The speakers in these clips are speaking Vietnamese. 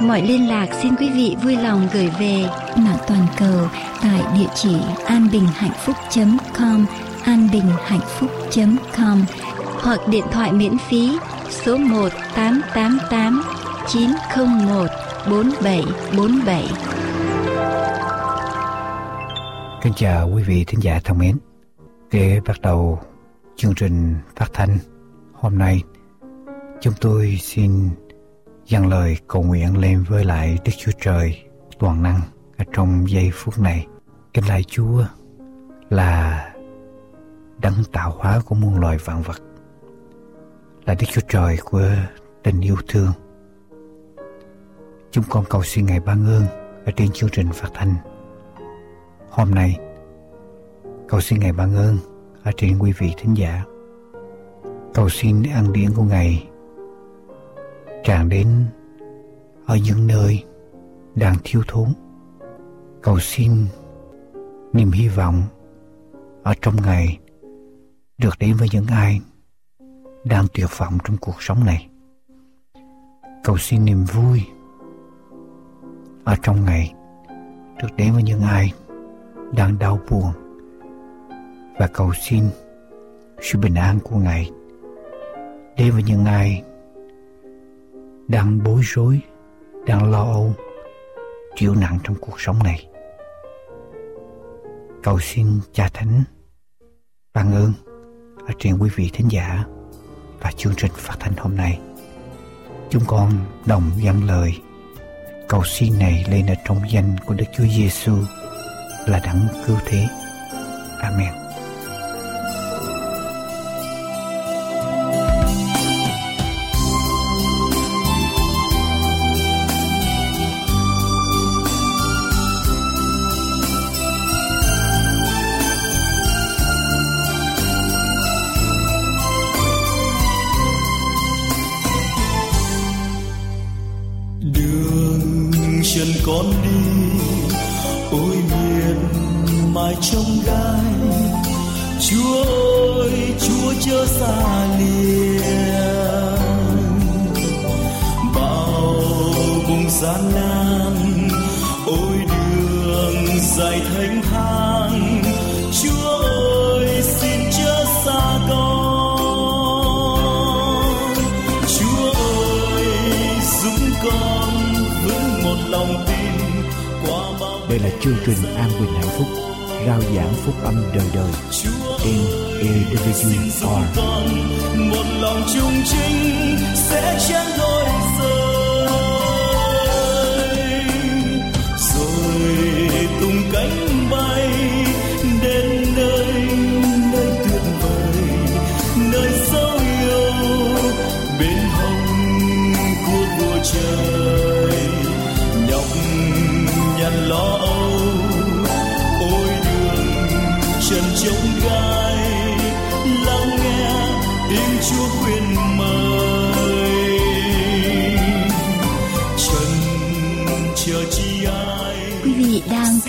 Mọi liên lạc xin quý vị vui lòng gửi về mạng toàn cầu tại địa chỉ anbinhhạnhphúc.com anbinhhạnhphúc.com hoặc điện thoại miễn phí số 1 888 901 4747. Kính chào quý vị thính giả thân mến. Để bắt đầu chương trình phát thanh hôm nay, chúng tôi xin dâng lời cầu nguyện lên với lại Đức Chúa Trời toàn năng ở trong giây phút này. Kính lạy Chúa là đấng tạo hóa của muôn loài vạn vật, là Đức Chúa Trời của tình yêu thương. Chúng con cầu xin Ngài ban ơn ở trên chương trình phát thanh hôm nay. Cầu xin Ngài ban ơn ở trên quý vị thính giả. Cầu xin ăn điển của Ngài tràn đến ở những nơi đang thiếu thốn. Cầu xin niềm hy vọng ở trong ngày được đến với những ai đang tuyệt vọng trong cuộc sống này. Cầu xin niềm vui ở trong ngày được đến với những ai đang đau buồn và cầu xin sự bình an của Ngài đến với những ai đang bối rối, đang lo âu, chịu nặng trong cuộc sống này. Cầu xin Cha Thánh ban ơn ở trên quý vị thính giả và chương trình phát thanh hôm nay. Chúng con đồng dâng lời cầu xin này lên ở trong danh của Đức Chúa Giêsu là đấng cứu thế. Amen.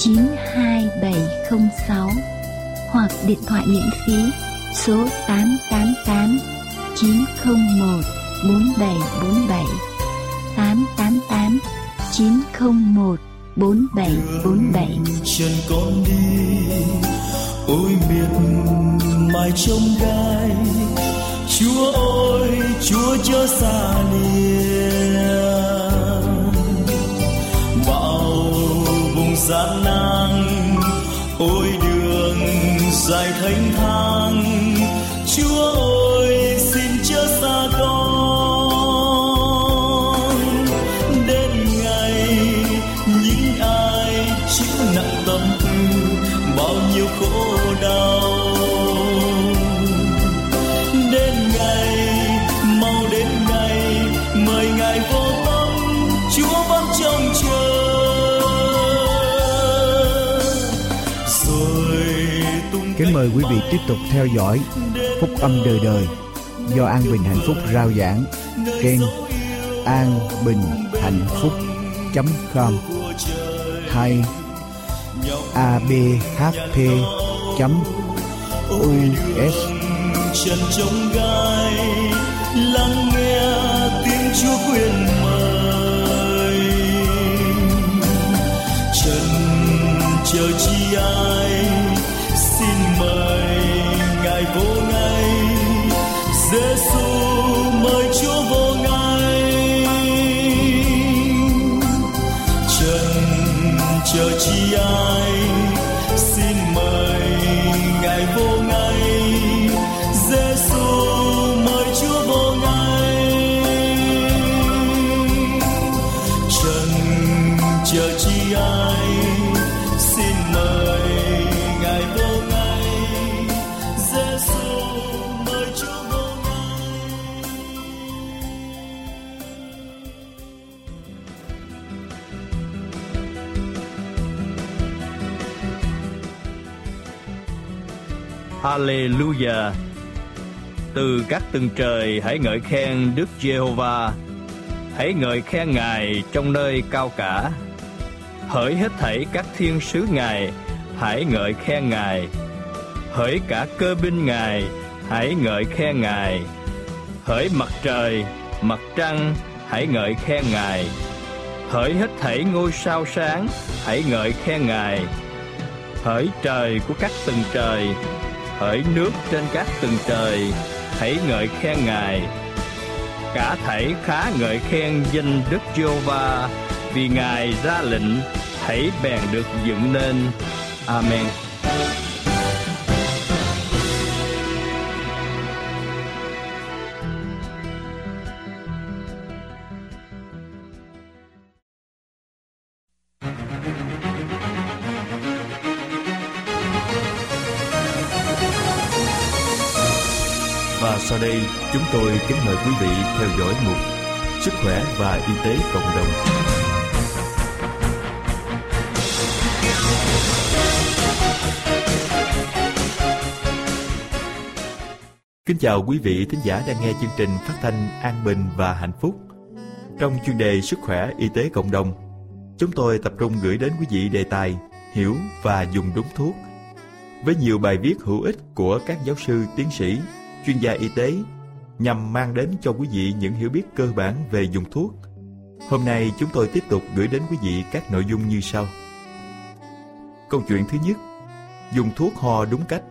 92706 hoặc điện thoại miễn phí số 888 901 4747 888 901 4747 chân con đi, ôi miệt mài trông gai. Chúa ơi, chúa chớ xa liền. Gian nan. Ôi đường dài thanh thang, chúa ơi, xin chớ xa con. Đến ngày, những ai chịu nặng tâm tư bao nhiêu khổ đau Kính mời quý vị tiếp tục theo dõi Phúc âm đời đời do An Bình Hạnh Phúc rao giảng trên an bình hạnh phúc com hay abhp us chân trông gai, lắng nghe tiếng chúa quyền mời. Chân chờ chi Hallelujah. Từ các tầng trời hãy ngợi khen Đức Giê-hô-va. Hãy ngợi khen Ngài trong nơi cao cả. Hỡi hết thảy các thiên sứ Ngài, hãy ngợi khen Ngài. Hỡi cả cơ binh Ngài, hãy ngợi khen Ngài. Hỡi mặt trời, mặt trăng, hãy ngợi khen Ngài. Hỡi hết thảy ngôi sao sáng, hãy ngợi khen Ngài. Hỡi trời của các tầng trời, hỡi nước trên các tầng trời, hãy ngợi khen Ngài. Cả thảy khá ngợi khen danh Đức Giê-hô-va, vì Ngài ra lệnh, hãy bèn được dựng nên. Amen. Tôi kính mời quý vị theo dõi mục Sức khỏe và y tế cộng đồng. Kính chào quý vị thính giả đang nghe chương trình phát thanh An Bình và Hạnh Phúc. Trong chuyên đề Sức khỏe y tế cộng đồng, chúng tôi tập trung gửi đến quý vị đề tài Hiểu và dùng đúng thuốc với nhiều bài viết hữu ích của các giáo sư, tiến sĩ, chuyên gia y tế nhằm mang đến cho quý vị những hiểu biết cơ bản về dùng thuốc. Hôm nay chúng tôi tiếp tục gửi đến quý vị các nội dung như sau. Câu chuyện thứ nhất, dùng thuốc ho đúng cách.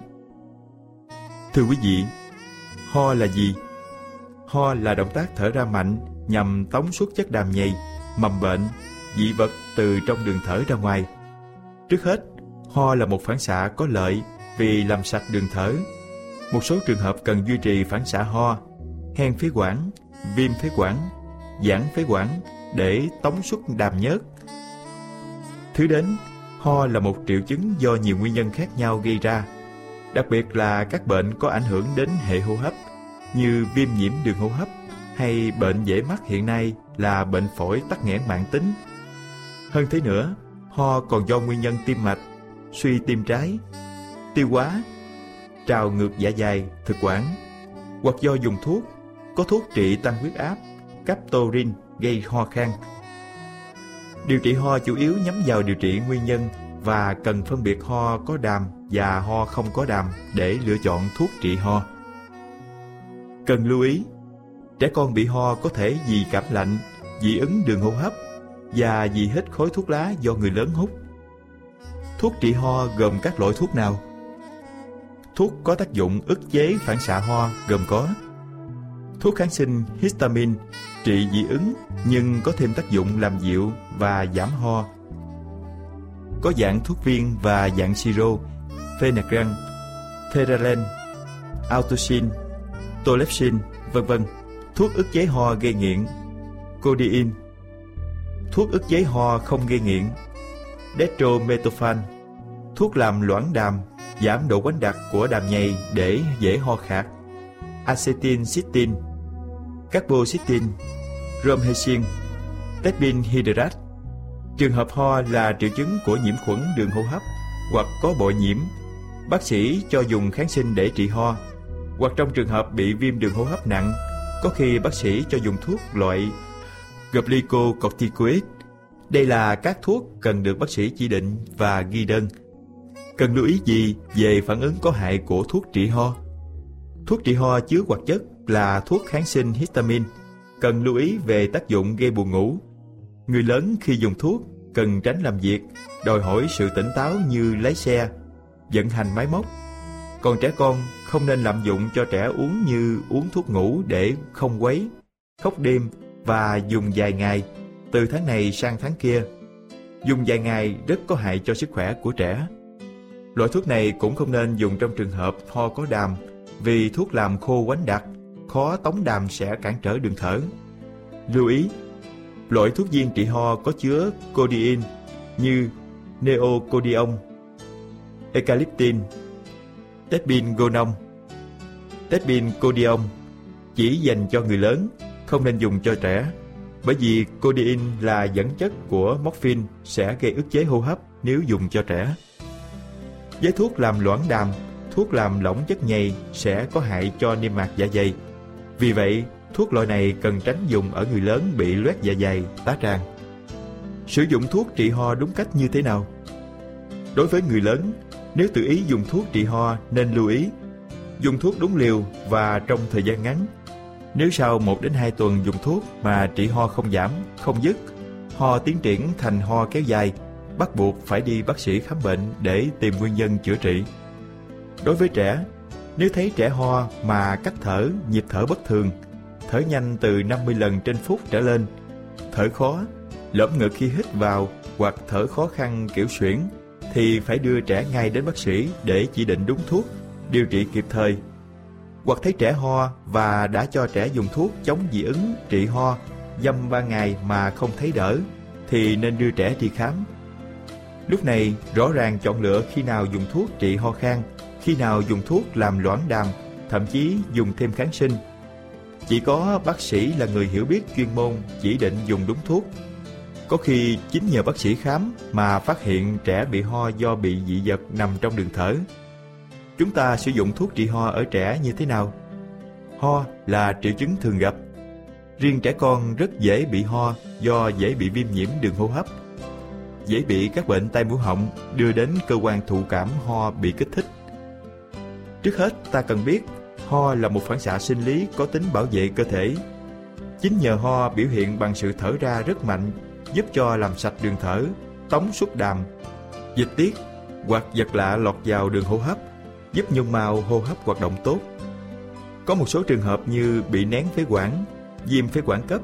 Thưa quý vị, ho là gì? Ho là động tác thở ra mạnh nhằm tống suốt chất đàm nhầy, mầm bệnh, dị vật từ trong đường thở ra ngoài. Trước hết, ho là một phản xạ có lợi vì làm sạch đường thở. Một số trường hợp cần duy trì phản xạ ho, hen phế quản, viêm phế quản, giãn phế quản để tống xuất đàm nhớt. Thứ đến, ho là một triệu chứng do nhiều nguyên nhân khác nhau gây ra, đặc biệt là các bệnh có ảnh hưởng đến hệ hô hấp như viêm nhiễm đường hô hấp hay bệnh dễ mắc hiện nay là bệnh phổi tắc nghẽn mạng tính. Hơn thế nữa, ho còn do nguyên nhân tim mạch, suy tim trái, tiêu hóa, trào ngược dạ dày, thực quản, hoặc do dùng thuốc, có thuốc trị tăng huyết áp, Captorin gây ho khan. Điều trị ho chủ yếu nhắm vào điều trị nguyên nhân và cần phân biệt ho có đàm và ho không có đàm để lựa chọn thuốc trị ho. Cần lưu ý, trẻ con bị ho có thể vì cảm lạnh, dị ứng đường hô hấp và vì hít khói thuốc lá do người lớn hút. Thuốc trị ho gồm các loại thuốc nào? Thuốc có tác dụng ức chế phản xạ ho gồm có Thuốc kháng sinh histamine trị dị ứng nhưng có thêm tác dụng làm dịu và giảm ho. có dạng thuốc viên và dạng siro, phenagran, Theralen, Autosin, Tolepsin, vân vân. Thuốc ức chế ho gây nghiện, codeine. Thuốc ức chế ho không gây nghiện, dextromethorphan. Thuốc làm loãng đàm, giảm độ quánh đặc của đàm nhầy để dễ ho khạc. Acetylcysteine, Carbocisteine, Bromhexin, Tepin hydrat. Trường hợp ho là triệu chứng của nhiễm khuẩn đường hô hấp hoặc có bội nhiễm. Bác sĩ cho dùng kháng sinh để trị ho. Hoặc trong trường hợp bị viêm đường hô hấp nặng, có khi bác sĩ cho dùng thuốc loại glucocorticoid. Đây là các thuốc cần được bác sĩ chỉ định và ghi đơn. Cần lưu ý gì về phản ứng có hại của thuốc trị ho? Thuốc trị ho chứa hoạt chất là thuốc kháng sinh histamine. Cần lưu ý về tác dụng gây buồn ngủ. Người lớn khi dùng thuốc cần tránh làm việc, đòi hỏi sự tỉnh táo như lái xe, vận hành máy móc. Còn trẻ con không nên lạm dụng cho trẻ uống như uống thuốc ngủ để không quấy, khóc đêm và dùng dài ngày, từ tháng này sang tháng kia. Dùng dài ngày rất có hại cho sức khỏe của trẻ. Loại thuốc này cũng không nên dùng trong trường hợp ho có đàm, vì thuốc làm khô quánh đặc, khó tống đàm sẽ cản trở đường thở. Lưu ý, loại thuốc viên trị ho có chứa codeine như neocodion, eucalyptin, tepingonon, tepincodeon chỉ dành cho người lớn, không nên dùng cho trẻ, bởi vì codeine là dẫn chất của morphine sẽ gây ức chế hô hấp nếu dùng cho trẻ. Với thuốc làm loãng đàm, thuốc làm lỏng chất nhầy sẽ có hại cho niêm mạc dạ dày. Vì vậy, thuốc loại này cần tránh dùng ở người lớn bị loét dạ dày, tá tràng. Sử dụng thuốc trị ho đúng cách như thế nào? Đối với người lớn, nếu tự ý dùng thuốc trị ho nên lưu ý dùng thuốc đúng liều và trong thời gian ngắn. Nếu sau 1 đến 2 tuần dùng thuốc mà trị ho không giảm, không dứt, ho tiến triển thành ho kéo dài, bắt buộc phải đi bác sĩ khám bệnh để tìm nguyên nhân chữa trị. Đối với trẻ, nếu thấy trẻ ho mà cách thở, nhịp thở bất thường, thở nhanh từ 50 lần trên phút trở lên, thở khó, lõm ngực khi hít vào hoặc thở khó khăn kiểu suyễn, thì phải đưa trẻ ngay đến bác sĩ để chỉ định đúng thuốc, điều trị kịp thời. Hoặc thấy trẻ ho và đã cho trẻ dùng thuốc chống dị ứng trị ho dăm ba ngày mà không thấy đỡ, thì nên đưa trẻ đi khám. Lúc này rõ ràng chọn lựa khi nào dùng thuốc trị ho khan, khi nào dùng thuốc làm loãng đàm, thậm chí dùng thêm kháng sinh. Chỉ có bác sĩ là người hiểu biết chuyên môn chỉ định dùng đúng thuốc. Có khi chính nhờ bác sĩ khám mà phát hiện trẻ bị ho do bị dị vật nằm trong đường thở. Chúng ta sử dụng thuốc trị ho ở trẻ như thế nào? Ho là triệu chứng thường gặp. Riêng trẻ con rất dễ bị ho do dễ bị viêm nhiễm đường hô hấp. Dễ bị các bệnh tai mũi họng đưa đến cơ quan thụ cảm ho bị kích thích. Trước hết ta cần biết ho là một phản xạ sinh lý có tính bảo vệ cơ thể. Chính nhờ ho biểu hiện bằng sự thở ra rất mạnh giúp cho làm sạch đường thở, tống xuất đàm, dịch tiết hoặc vật lạ lọt vào đường hô hấp, giúp nhung mao hô hấp hoạt động tốt. Có một số trường hợp như bị nén phế quản, viêm phế quản cấp,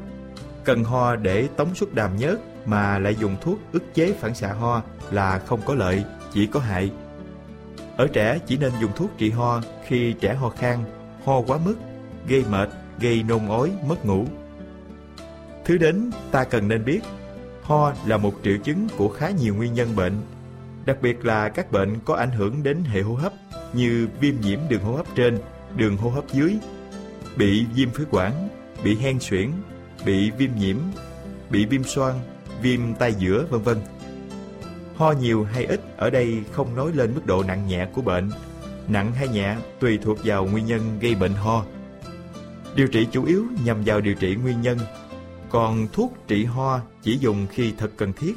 cần ho để tống xuất đàm nhớt mà lại dùng thuốc ức chế phản xạ ho là không có lợi, chỉ có hại. Ở trẻ chỉ nên dùng thuốc trị ho khi trẻ ho khan, ho quá mức, gây mệt, gây nôn ói, mất ngủ. Thứ đến ta cần nên biết, ho là một triệu chứng của khá nhiều nguyên nhân bệnh, đặc biệt là các bệnh có ảnh hưởng đến hệ hô hấp như viêm nhiễm đường hô hấp trên, đường hô hấp dưới, bị viêm phế quản, bị hen suyễn, bị viêm nhiễm, bị viêm xoang, viêm tai giữa vân vân. Ho nhiều hay ít ở đây không nói lên mức độ nặng nhẹ của bệnh. Nặng hay nhẹ tùy thuộc vào nguyên nhân gây bệnh ho. Điều trị chủ yếu nhằm vào điều trị nguyên nhân, còn thuốc trị ho chỉ dùng khi thật cần thiết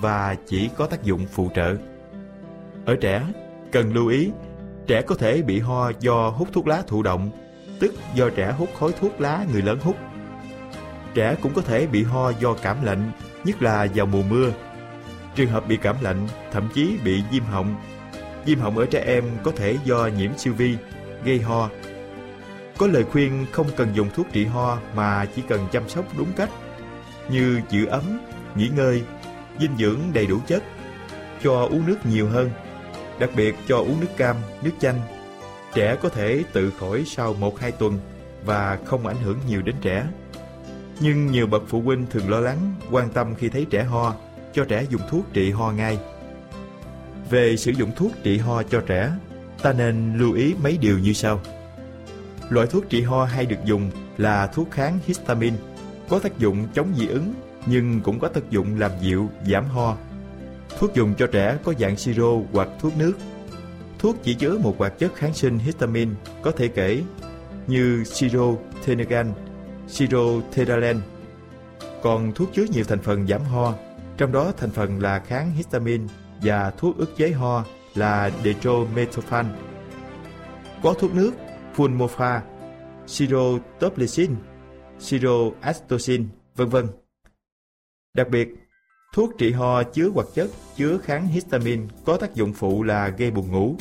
và chỉ có tác dụng phụ trợ. Ở trẻ, cần lưu ý, trẻ có thể bị ho do hút thuốc lá thụ động, tức do trẻ hút khói thuốc lá người lớn hút. Trẻ cũng có thể bị ho do cảm lạnh, nhất là vào mùa mưa Trường hợp bị cảm lạnh, thậm chí bị viêm họng. Viêm họng ở trẻ em có thể do nhiễm siêu vi, gây ho. Có lời khuyên không cần dùng thuốc trị ho mà chỉ cần chăm sóc đúng cách, như giữ ấm, nghỉ ngơi, dinh dưỡng đầy đủ chất. cho uống nước nhiều hơn, đặc biệt cho uống nước cam, nước chanh. Trẻ có thể tự khỏi sau 1-2 tuần và không ảnh hưởng nhiều đến trẻ. Nhưng nhiều bậc phụ huynh thường lo lắng, quan tâm khi thấy trẻ ho, cho trẻ dùng thuốc trị ho ngay. Về sử dụng thuốc trị ho cho trẻ, ta nên lưu ý mấy điều như sau. Loại thuốc trị ho hay được dùng là thuốc kháng histamine, có tác dụng chống dị ứng nhưng cũng có tác dụng làm dịu, giảm ho. Thuốc dùng cho trẻ có dạng siro hoặc thuốc nước. Thuốc chỉ chứa một hoạt chất kháng sinh histamine có thể kể như siro Tenegan, siro Teralen, Còn thuốc chứa nhiều thành phần giảm ho, trong đó thành phần là kháng histamine và thuốc ức chế ho là dextromethorphan. Có thuốc nước Fulmofa, siro Toplicin, siro Astocin, vân vân. Đặc biệt, thuốc trị ho chứa hoạt chất chứa kháng histamine có tác dụng phụ là gây buồn ngủ.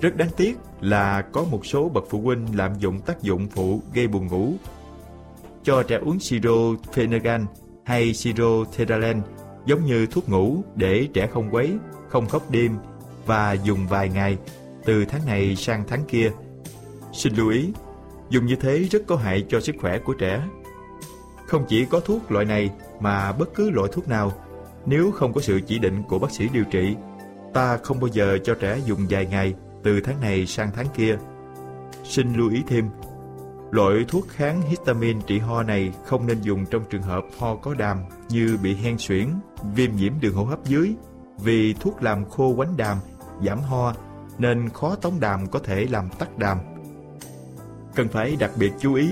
Rất đáng tiếc là có một số bậc phụ huynh lạm dụng tác dụng phụ gây buồn ngủ. Cho trẻ uống siro Phenergan hay siro Tedalen giống như thuốc ngủ để trẻ không quấy, không khóc đêm và dùng vài ngày từ tháng này sang tháng kia. Xin lưu ý, dùng như thế rất có hại cho sức khỏe của trẻ. Không chỉ có thuốc loại này mà bất cứ loại thuốc nào, nếu không có sự chỉ định của bác sĩ điều trị, ta không bao giờ cho trẻ dùng vài ngày từ tháng này sang tháng kia. Xin lưu ý thêm, loại thuốc kháng histamine trị ho này không nên dùng trong trường hợp ho có đàm như bị hen suyễn, viêm nhiễm đường hô hấp dưới, vì thuốc làm khô quánh đàm, giảm ho nên khó tống đàm có thể làm tắc đàm. Cần phải đặc biệt chú ý,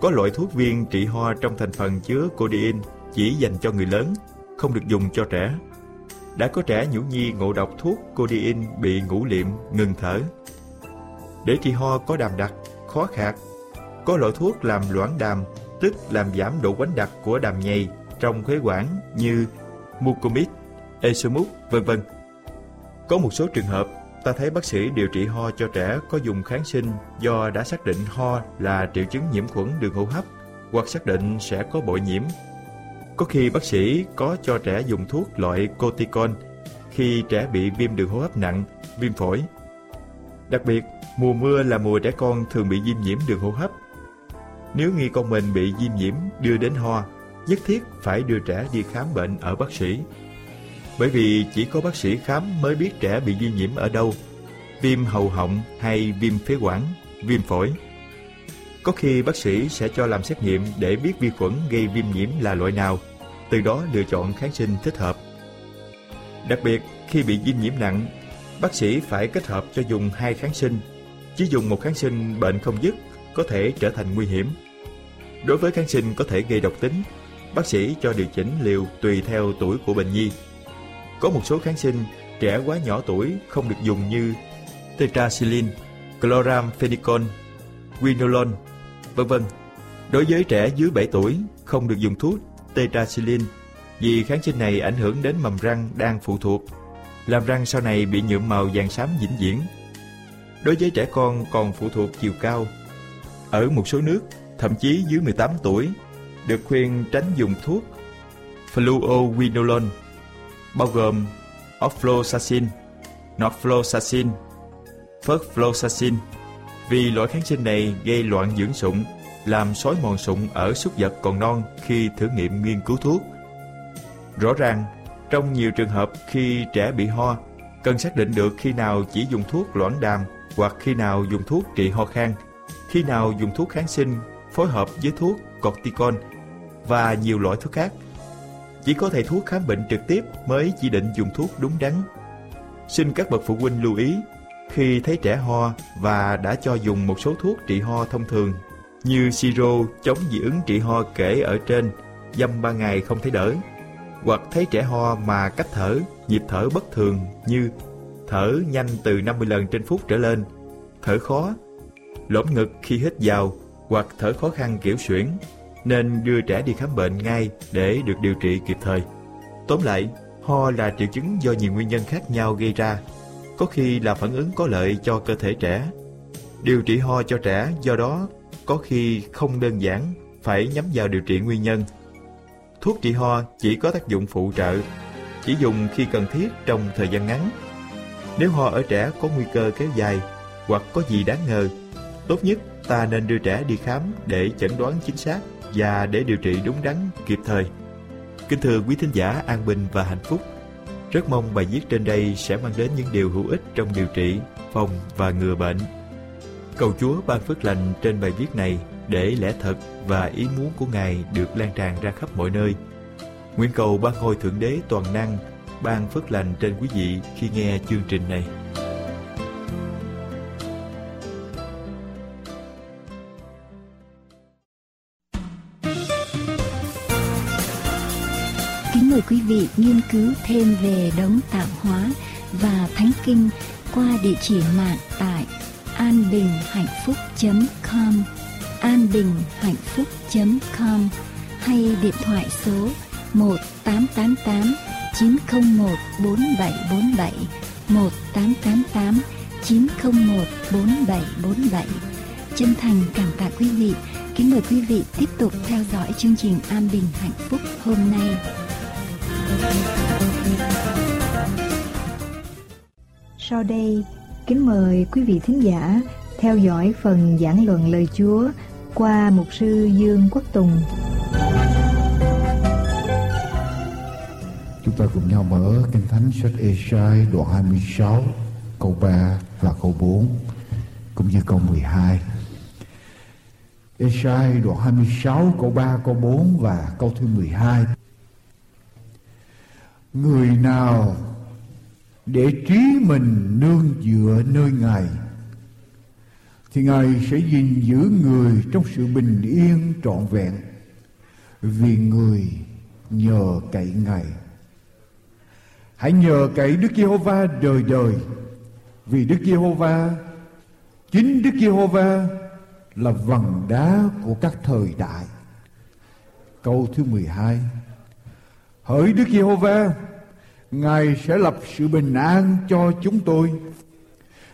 có loại thuốc viên trị ho trong thành phần chứa codeine chỉ dành cho người lớn, không được dùng cho trẻ. Đã có trẻ nhũ nhi ngộ độc thuốc codeine bị ngủ liệm, ngừng thở. Để trị ho có đàm đặc, khó khạc, có loại thuốc làm loãng đàm, tức làm giảm độ quánh đặc của đàm nhầy trong khuế quản như Mucomid, esomuc vân vân. Có một số trường hợp, ta thấy bác sĩ điều trị ho cho trẻ có dùng kháng sinh do đã xác định ho là triệu chứng nhiễm khuẩn đường hô hấp hoặc xác định sẽ có bội nhiễm. Có khi bác sĩ có cho trẻ dùng thuốc loại corticon khi trẻ bị viêm đường hô hấp nặng, viêm phổi. Đặc biệt, mùa mưa là mùa trẻ con thường bị viêm nhiễm đường hô hấp. Nếu nghi con mình bị viêm nhiễm đưa đến ho, nhất thiết phải đưa trẻ đi khám bệnh ở bác sĩ. Bởi vì chỉ có bác sĩ khám mới biết trẻ bị viêm nhiễm ở đâu, viêm hầu họng hay viêm phế quản, viêm phổi. Có khi bác sĩ sẽ cho làm xét nghiệm để biết vi khuẩn gây viêm nhiễm là loại nào, từ đó lựa chọn kháng sinh thích hợp. Đặc biệt, khi bị viêm nhiễm nặng, bác sĩ phải kết hợp cho dùng hai kháng sinh. Chỉ dùng một kháng sinh bệnh không dứt có thể trở thành nguy hiểm. Đối với kháng sinh có thể gây độc tính, bác sĩ cho điều chỉnh liều tùy theo tuổi của bệnh nhi. Có một số kháng sinh trẻ quá nhỏ tuổi không được dùng như tetracycline, chloramphenicol, quinolone, vân vân. Đối với trẻ dưới 7 tuổi không được dùng thuốc tetracycline vì kháng sinh này ảnh hưởng đến mầm răng đang phụ thuộc, làm răng sau này bị nhuộm màu vàng xám vĩnh viễn. Đối với trẻ con còn phụ thuộc chiều cao. Ở một số nước, thậm chí dưới 18 tuổi, được khuyên tránh dùng thuốc fluoroquinolone bao gồm ofloxacin, norfloxacin, perfloxacin vì loại kháng sinh này gây loạn dưỡng sụn, làm xói mòn sụn ở súc vật còn non khi thử nghiệm nghiên cứu thuốc. Rõ ràng, trong nhiều trường hợp khi trẻ bị ho, cần xác định được khi nào chỉ dùng thuốc loãng đàm hoặc khi nào dùng thuốc trị ho khan, khi nào dùng thuốc kháng sinh phối hợp với thuốc corticon và nhiều loại thuốc khác. Chỉ có thầy thuốc khám bệnh trực tiếp mới chỉ định dùng thuốc đúng đắn. Xin các bậc phụ huynh lưu ý, khi thấy trẻ ho và đã cho dùng một số thuốc trị ho thông thường như siro chống dị ứng trị ho kể ở trên, dăm ba ngày không thấy đỡ, hoặc thấy trẻ ho mà cách thở, nhịp thở bất thường như thở nhanh từ 50 lần trên phút trở lên, thở khó, lõm ngực khi hít vào hoặc thở khó khăn kiểu suyễn, nên đưa trẻ đi khám bệnh ngay để được điều trị kịp thời. Tóm lại, ho là triệu chứng do nhiều nguyên nhân khác nhau gây ra, có khi là phản ứng có lợi cho cơ thể trẻ. Điều trị ho cho trẻ do đó có khi không đơn giản, phải nhắm vào điều trị nguyên nhân. Thuốc trị ho chỉ có tác dụng phụ trợ, chỉ dùng khi cần thiết trong thời gian ngắn. Nếu ho ở trẻ có nguy cơ kéo dài hoặc có gì đáng ngờ, tốt nhất ta nên đưa trẻ đi khám để chẩn đoán chính xác và để điều trị đúng đắn kịp thời. Kính thưa quý thính giả an bình và hạnh phúc, rất mong bài viết trên đây sẽ mang đến những điều hữu ích trong điều trị, phòng và ngừa bệnh. Cầu Chúa ban phước lành trên bài viết này để lẽ thật và ý muốn của Ngài được lan tràn ra khắp mọi nơi. Nguyện cầu ban ngôi Thượng Đế toàn năng ban phước lành trên quý vị khi nghe chương trình này. Mời quý vị nghiên cứu thêm về đấng tạo hóa và thánh kinh qua địa chỉ mạng tại anbinhhạnhphúc.com anbinhhạnhphúc.com hay điện thoại số 1888 901 4747 1888 901 4747 Chân thành cảm tạ quý vị. Kính mời quý vị tiếp tục theo dõi chương trình An Bình Hạnh Phúc hôm nay. Sau đây, kính mời quý vị thính giả theo dõi phần giảng luận lời Chúa qua mục sư Dương Quốc Tùng. Chúng ta cùng nhau mở Kinh Thánh sách Esai đoạn 26 câu 3 và câu 4 cũng như câu 12. Esai đoạn 26 câu 3 câu 4 và câu thứ 12. Người nào để trí mình nương dựa nơi Ngài, thì Ngài sẽ gìn giữ người trong sự bình yên trọn vẹn, vì người nhờ cậy Ngài. Hãy nhờ cậy Đức Giê-hô-va đời đời, vì Đức Giê-hô-va, chính Đức Giê-hô-va là vầng đá của các thời đại. Câu thứ 12 Hỡi Đức Giê-hô-va, Ngài sẽ lập sự bình an cho chúng tôi.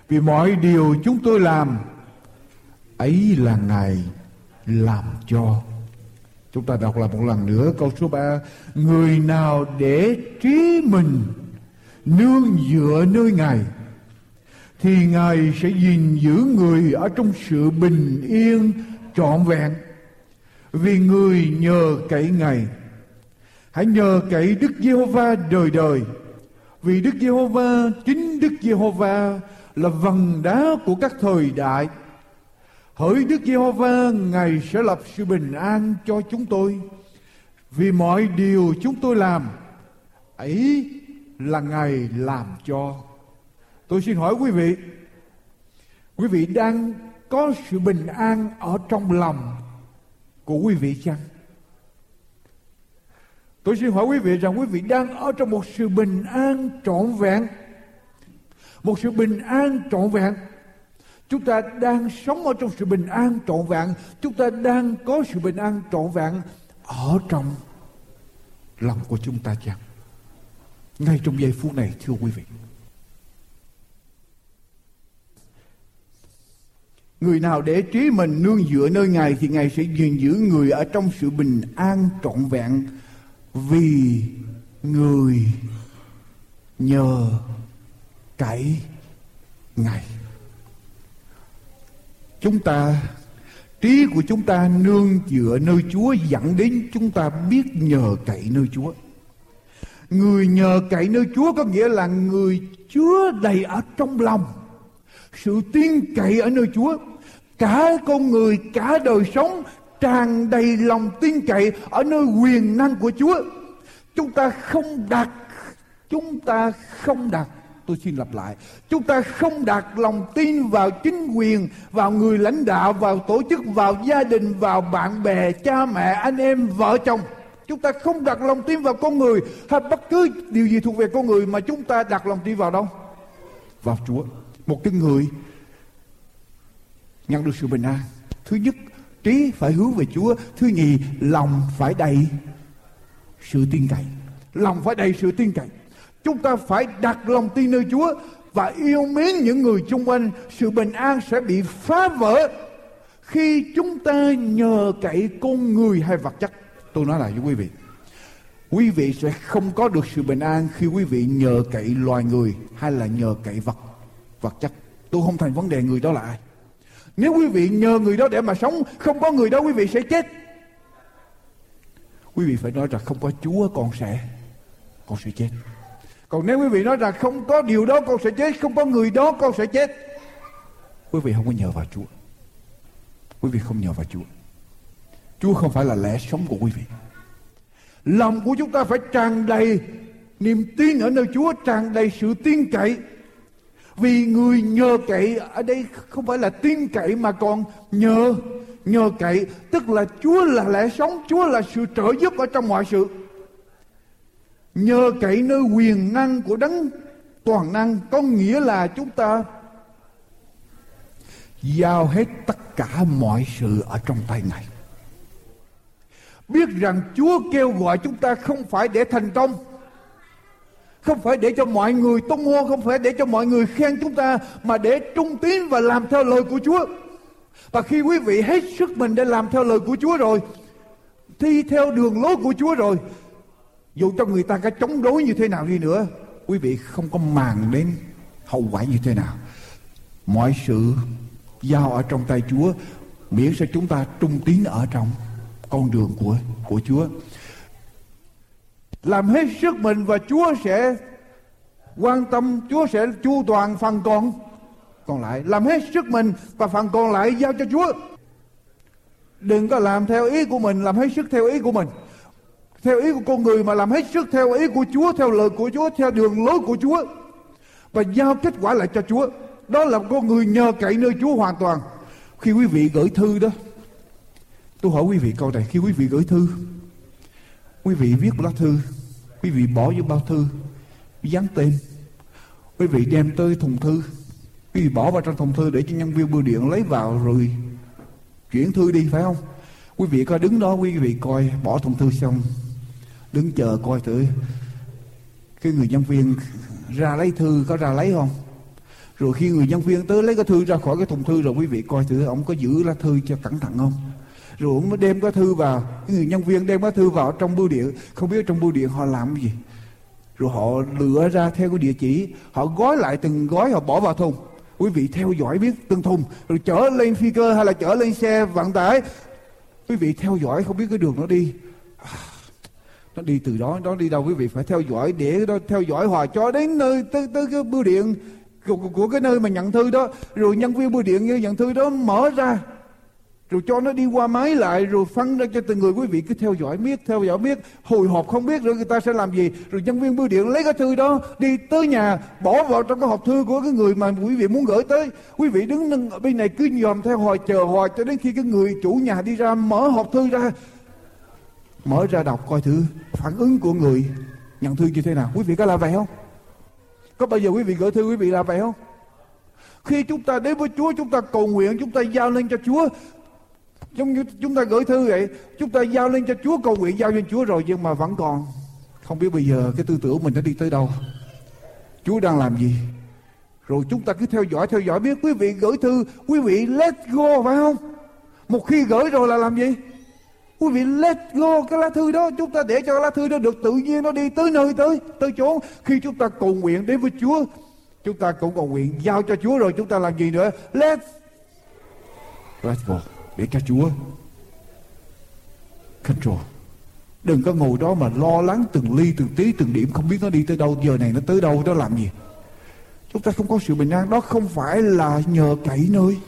Vì mọi điều chúng tôi làm, Ấy là Ngài làm cho. Chúng ta đọc lại một lần nữa câu số 3 Người nào để trí mình nương dựa nơi Ngài, Thì Ngài sẽ gìn giữ người ở trong sự bình yên trọn vẹn. Vì người nhờ cậy Ngài Hãy nhờ cậy Đức Giê-hô-va đời đời. Vì Đức Giê-hô-va, Chính Đức Giê-hô-va Là vầng đá của các thời đại. Hỡi Đức Giê-hô-va, Ngài sẽ lập sự bình an cho chúng tôi. Vì mọi điều chúng tôi làm, Ấy là Ngài làm cho. Tôi xin hỏi quý vị Quý vị đang có sự bình an ở trong lòng của quý vị chăng? Tôi xin hỏi quý vị rằng quý vị đang ở trong một sự bình an trọn vẹn. Một sự bình an trọn vẹn. Chúng ta đang sống ở trong sự bình an trọn vẹn. Chúng ta đang có sự bình an trọn vẹn ở trong lòng của chúng ta chăng? Ngay trong giây phút này, thưa quý vị. Người nào để trí mình nương dựa nơi Ngài thì Ngài sẽ gìn giữ người ở trong sự bình an trọn vẹn vì người nhờ cậy Ngài. Chúng ta trí của chúng ta nương dựa nơi Chúa dẫn đến chúng ta biết nhờ cậy nơi Chúa. Người nhờ cậy nơi Chúa có nghĩa là người chứa đầy ở trong lòng sự tin cậy ở nơi Chúa. Cả con người, cả đời sống tràn đầy lòng tin cậy ở nơi quyền năng của Chúa. Chúng ta không đặt, chúng ta không đặt tôi xin lặp lại. Chúng ta không đặt lòng tin vào chính quyền vào người lãnh đạo vào tổ chức vào gia đình vào bạn bè cha mẹ anh em vợ chồng. Chúng ta không đặt lòng tin vào con người hay bất cứ điều gì thuộc về con người mà chúng ta đặt lòng tin vào đâu? Vào chúa. Một cái người nhận được sự bình an. Thứ nhất trí phải hướng về chúa, thứ nhì, lòng phải đầy sự tin cậy. Lòng phải đầy sự tin cậy. Chúng ta phải đặt lòng tin nơi chúa và yêu mến những người xung quanh. Sự bình an sẽ bị phá vỡ khi chúng ta nhờ cậy con người hay vật chất. Tôi nói lại với quý vị. Quý vị sẽ không có được sự bình an khi quý vị nhờ cậy loài người hay là nhờ cậy vật vật chất. Tôi không thành vấn đề người đó là ai nếu quý vị nhờ người đó để mà sống, không có người đó quý vị sẽ chết. Quý vị phải nói rằng không có chúa, con sẽ con sẽ chết. Còn nếu quý vị nói rằng không có điều đó, con sẽ chết. Không có người đó, con sẽ chết. Quý vị không có nhờ vào chúa. Quý vị không nhờ vào chúa. Chúa không phải là lẽ sống của quý vị. Lòng của chúng ta phải tràn đầy niềm tin ở nơi chúa, tràn đầy sự tin cậy vì người nhờ cậy, ở đây không phải là tin cậy mà còn nhờ nhờ cậy. Tức là chúa là lẽ sống, chúa là sự trợ giúp ở trong mọi sự. Nhờ cậy nơi quyền năng của đấng toàn năng, có nghĩa là chúng ta giao hết tất cả mọi sự ở trong tay ngài. Biết rằng chúa kêu gọi chúng ta không phải để thành công không phải để cho mọi người tung hô, không phải để cho mọi người khen chúng ta, mà để trung tín và làm theo lời của chúa. Và khi quý vị hết sức mình để làm theo lời của chúa rồi, thi theo đường lối của chúa rồi, dù cho người ta có chống đối như thế nào đi nữa, quý vị không có màng đến hậu quả như thế nào. Mọi sự giao ở trong tay chúa, miễn sao chúng ta trung tín ở trong con đường của của chúa làm hết sức mình và chúa sẽ quan tâm chúa sẽ chu toàn phần còn còn lại. Làm hết sức mình và phần còn lại giao cho chúa. Đừng có làm theo ý của mình làm hết sức theo ý của mình. Theo ý của con người mà làm hết sức theo ý của Chúa, theo lời của Chúa, theo đường lối của Chúa. Và giao kết quả lại cho Chúa. Đó là con người nhờ cậy nơi Chúa hoàn toàn. Khi quý vị gửi thư đó, tôi hỏi quý vị câu này, khi quý vị gửi thư, quý vị viết lá thư, quý vị bỏ vô bao thư, dán tên, quý vị đem tới thùng thư, quý vị bỏ vào trong thùng thư để cho nhân viên bưu điện lấy vào rồi chuyển thư đi phải không? Quý vị có đứng đó quý vị coi bỏ thùng thư xong. Đứng chờ coi thử. Cái người nhân viên ra lấy thư có ra lấy không? Rồi khi người nhân viên tới lấy cái thư ra khỏi cái thùng thư rồi quý vị coi thử ông có giữ lá thư cho cẩn thận không? Rồi ông mới đem cái thư vào. Cái người nhân viên đem cái thư vào trong bưu điện. Không biết trong bưu điện họ làm cái gì. Rồi họ lựa ra theo cái địa chỉ. Họ gói lại từng gói họ bỏ vào thùng. Quý vị theo dõi biết từng thùng. Rồi chở lên phi cơ hay là chở lên xe vận tải. Quý vị theo dõi không biết cái đường nó đi. À, nó đi từ đó nó đi đâu quý vị phải theo dõi để nó theo dõi hòa cho đến nơi tới tới cái bưu điện của, của cái nơi mà nhận thư đó. Rồi nhân viên bưu điện như nhận thư đó mở ra rồi cho nó đi qua máy lại, rồi phân ra cho từng người. Quý vị cứ theo dõi biết theo dõi biết hồi hộp không biết rồi người ta sẽ làm gì. Rồi nhân viên bưu điện lấy cái thư đó đi tới nhà, bỏ vào trong cái hộp thư của cái người mà quý vị muốn gửi tới. Quý vị đứng ở bên này cứ nhòm theo hồi, chờ hồi, cho đến khi cái người chủ nhà đi ra mở hộp thư ra. Mở ra đọc coi thử phản ứng của người. Nhận thư như thế nào? Quý vị có làm vậy không? Có bao giờ quý vị gửi thư quý vị làm vậy không? Khi chúng ta đến với Chúa, chúng ta cầu nguyện, chúng ta giao lên cho Chúa giống như chúng ta gửi thư vậy, chúng ta giao lên cho Chúa cầu nguyện, giao lên Chúa rồi nhưng mà vẫn còn. Không biết bây giờ cái tư tưởng mình đã đi tới đâu. Chúa đang làm gì? Rồi chúng ta cứ theo dõi theo dõi. Biết quý vị gửi thư, quý vị let go, phải không? Một khi gửi rồi là làm gì? Quý vị let go cái lá thư đó. Chúng ta để cho cái lá thư đó được tự nhiên nó đi tới nơi tới tới chỗ. Khi chúng ta cầu nguyện đến với Chúa, chúng ta cũng cầu nguyện giao cho Chúa rồi. Chúng ta làm gì nữa? Let let go để cho Chúa control đừng có ngồi đó mà lo lắng từng ly, từng tí, từng điểm, không biết nó đi tới đâu. Giờ này nó tới đâu nó làm gì? Chúng ta không có sự bình an. Đó không phải là nhờ cậy nơi.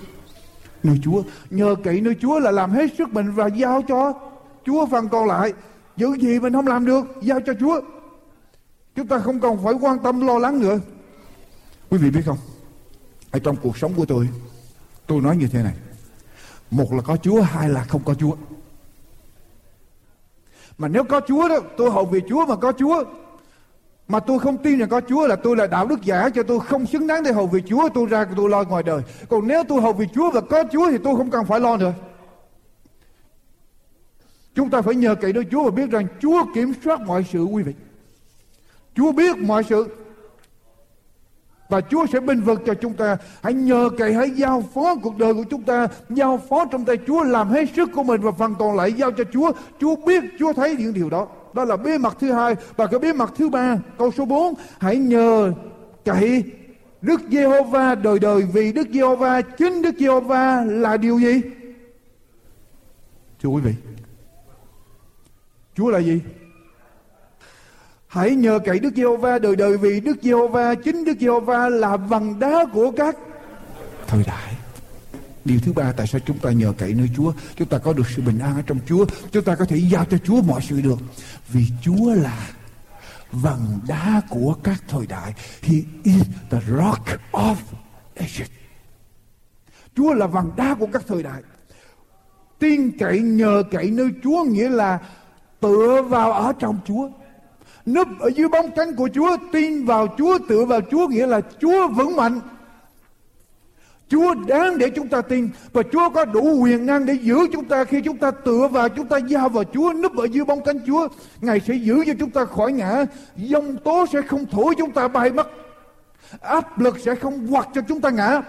Nơi Chúa. Nhờ cậy nơi Chúa là làm hết sức mình và giao cho Chúa phần còn lại. Những gì mình không làm được, giao cho Chúa. Chúng ta không còn phải quan tâm, lo lắng nữa. Quý vị biết không? Ở trong cuộc sống của tôi tôi nói như thế này một là có Chúa, hai là không có Chúa. Mà nếu có Chúa đó, tôi hầu vì Chúa mà có Chúa. Mà tôi không tin rằng có Chúa là tôi là đạo đức giả cho tôi không xứng đáng để hầu vì Chúa, tôi ra, tôi lo ngoài đời. Còn nếu tôi hầu vì Chúa và có Chúa thì tôi không cần phải lo nữa. Chúng ta phải nhờ cậy nơi Chúa và biết rằng Chúa kiểm soát mọi sự, quý vị. Chúa biết mọi sự và Chúa sẽ bình vực cho chúng ta hãy nhờ cậy hãy giao phó cuộc đời của chúng ta giao phó trong tay Chúa làm hết sức của mình và phần còn lại giao cho Chúa Chúa biết Chúa thấy những điều đó Đó là bí mật thứ hai. Và cái bí mật thứ ba, câu số 4. Hãy nhờ cậy Đức Giê-hô-va đời đời vì Đức Giê-hô-va chính Đức Giê-hô-va là điều gì? Thưa quý vị, Chúa là gì? Hãy nhờ cậy Đức Giê-hô-va đời đời, vì Đức Giê-hô-va, chính Đức Giê-hô-va là vầng đá của các thời đại. Điều thứ ba, tại sao chúng ta nhờ cậy nơi Chúa? Chúng ta có được sự bình an ở trong Chúa. Chúng ta có thể giao cho Chúa mọi sự được. Vì Chúa là vầng đá của các thời đại. He is the rock of ages Chúa là vầng đá của các thời đại. Tin cậy, nhờ cậy nơi Chúa nghĩa là tựa vào ở trong Chúa núp ở dưới bóng cánh của Chúa, tin vào Chúa, tựa vào Chúa nghĩa là Chúa vững mạnh. Chúa đáng để chúng ta tin và Chúa có đủ quyền năng để giữ chúng ta khi chúng ta tựa vào, chúng ta giao vào Chúa, núp ở dưới bóng cánh Chúa. Ngài sẽ giữ cho chúng ta khỏi ngã. Dông tố sẽ không thổi chúng ta bay mất. Áp lực sẽ không quật cho chúng ta ngã.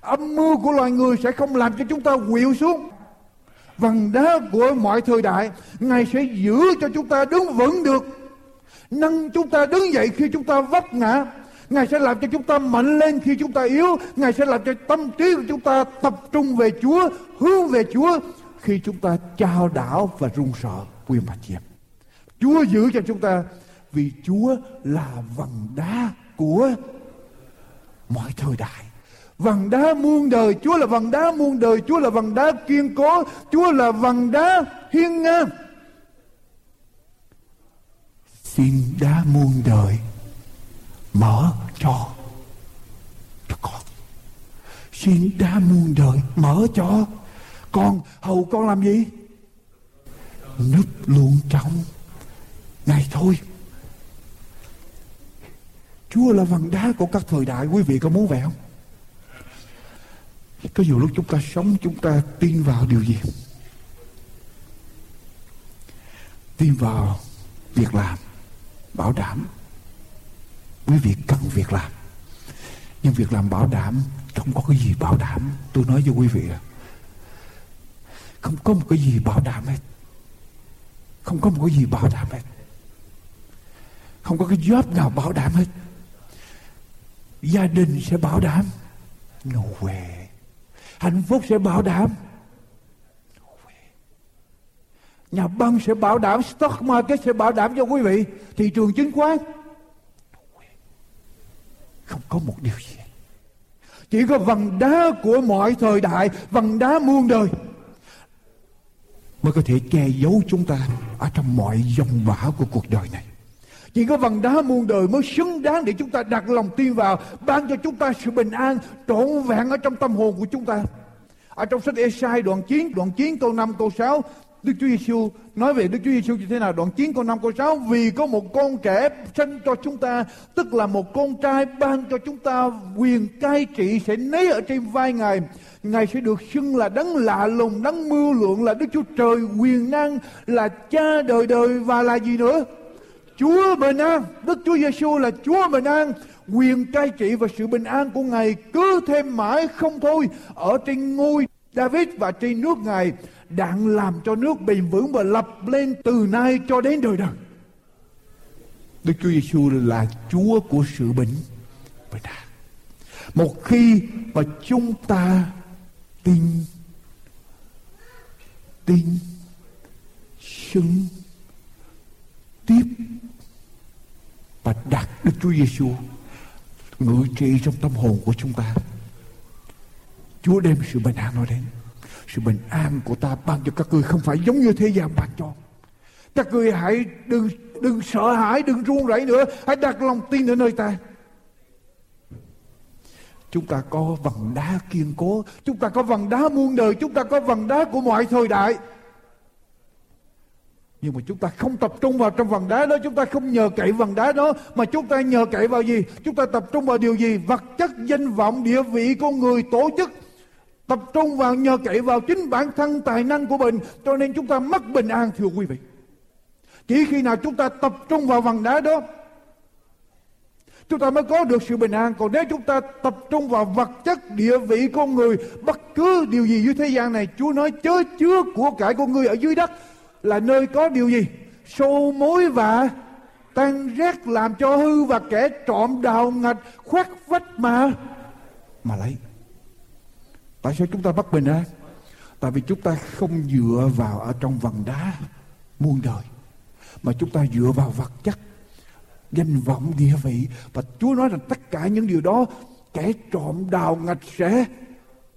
Âm mưu của loài người sẽ không làm cho chúng ta quỵu xuống. Vầng đá của mọi thời đại, ngài sẽ giữ cho chúng ta đứng vững được nâng chúng ta đứng dậy khi chúng ta vấp ngã Ngài sẽ làm cho chúng ta mạnh lên khi chúng ta yếu. Ngài sẽ làm cho tâm trí của chúng ta tập trung về Chúa, hướng về Chúa khi chúng ta trao đảo và run sợ quyền bà chị. Chúa giữ cho chúng ta vì Chúa là vầng đá của mọi thời đại. Vầng đá muôn đời, Chúa là vầng đá muôn đời, Chúa là vầng đá kiên cố, Chúa là vầng đá hiên ngang. Xin đá muôn đời, mở cho cho con. Xin đá muôn đời, mở cho con. Hầu con làm gì? Núp luôn trong ngày thôi. Chúa là vầng đá của các thời đại. Quý vị có muốn vậy không? Có nhiều lúc chúng ta sống, Chúng ta tin vào điều gì? Tin vào việc làm. Bảo đảm quý vị cần việc làm. Nhưng việc làm bảo đảm không có cái gì bảo đảm. Tôi nói cho quý vị là không có một cái gì bảo đảm hết. Không có một cái gì bảo đảm hết. Không có cái job nào bảo đảm hết. Gia đình sẽ bảo đảm no way hạnh phúc sẽ bảo đảm no way nhà băng sẽ bảo đảm, stock market sẽ bảo đảm cho quý vị. Thị trường chứng khoán. Không có một điều gì. Chỉ có vầng đá của mọi thời đại, vầng đá muôn đời mới có thể che giấu chúng ta ở trong mọi dòng bão của cuộc đời này. Chỉ có vầng đá muôn đời mới xứng đáng để chúng ta đặt lòng tin vào, ban cho chúng ta sự bình an trọn vẹn ở trong tâm hồn của chúng ta. Ở trong sách Esai đoạn 9 đoạn 9 câu 5 câu 6 Đức Chúa Giêsu nói về Đức Chúa Giêsu như thế nào? Đoạn 9 câu 5 câu 6 vì có một con trẻ sinh cho chúng ta, tức là một con trai ban cho chúng ta quyền cai trị sẽ nấy ở trên vai Ngài. Ngài sẽ được xưng là đấng lạ lùng, đấng mưu lượng là Đức Chúa Trời quyền năng, là cha đời đời và là gì nữa? Chúa bình an, Đức Chúa Giêsu là Chúa bình an, quyền cai trị và sự bình an của Ngài cứ thêm mãi không thôi ở trên ngôi David và trên nước Ngài đặng làm cho nước bền vững và lập lên từ nay cho đến đời đời. Đức Chúa Giêsu là Chúa của sự bình và đạt. Một khi mà chúng ta tin tin, xứng, tiếp và đặt Đức Chúa Giêsu ngự trị trong tâm hồn của chúng ta. Chúa đem sự bình an nó đến sự bình an của ta ban cho các ngươi không phải giống như thế gian ban cho. Các ngươi hãy đừng đừng sợ hãi đừng run rẩy nữa. Hãy đặt lòng tin ở nơi ta. Chúng ta có vầng đá kiên cố. Chúng ta có vầng đá muôn đời. Chúng ta có vầng đá của mọi thời đại. Nhưng mà chúng ta không tập trung vào trong vầng đá đó. Chúng ta không nhờ cậy vầng đá đó. Mà chúng ta nhờ cậy vào gì? Chúng ta tập trung vào điều gì? Vật chất, danh vọng, địa vị con người, tổ chức. Tập trung vào nhờ cậy vào chính bản thân tài năng của mình cho nên chúng ta mất bình an thưa quý vị. Chỉ khi nào chúng ta tập trung vào vần đá đó chúng ta mới có được sự bình an. Còn nếu chúng ta tập trung vào vật chất, địa vị con người, bất cứ điều gì dưới thế gian này, Chúa nói chớ chứa của cải con người ở dưới đất là nơi có điều gì? sâu mối và tan rác làm cho hư và kẻ trộm đào ngạch khoét vách mà mà lấy tại sao chúng ta bất bình ra? tại vì chúng ta không dựa vào ở trong vần đá muôn đời, mà chúng ta dựa vào vật chất, danh vọng, địa vị. Và Chúa nói rằng tất cả những điều đó, kẻ trộm đào ngạch sẽ